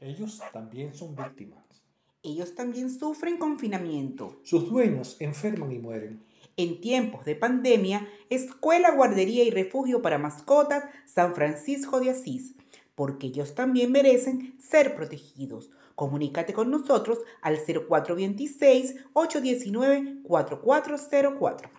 Ellos también son víctimas. Ellos también sufren confinamiento. Sus dueños enferman y mueren. En tiempos de pandemia, Escuela, Guardería y Refugio para Mascotas San Francisco de Asís, porque ellos también merecen ser protegidos. Comunícate con nosotros al 0426-819-4404.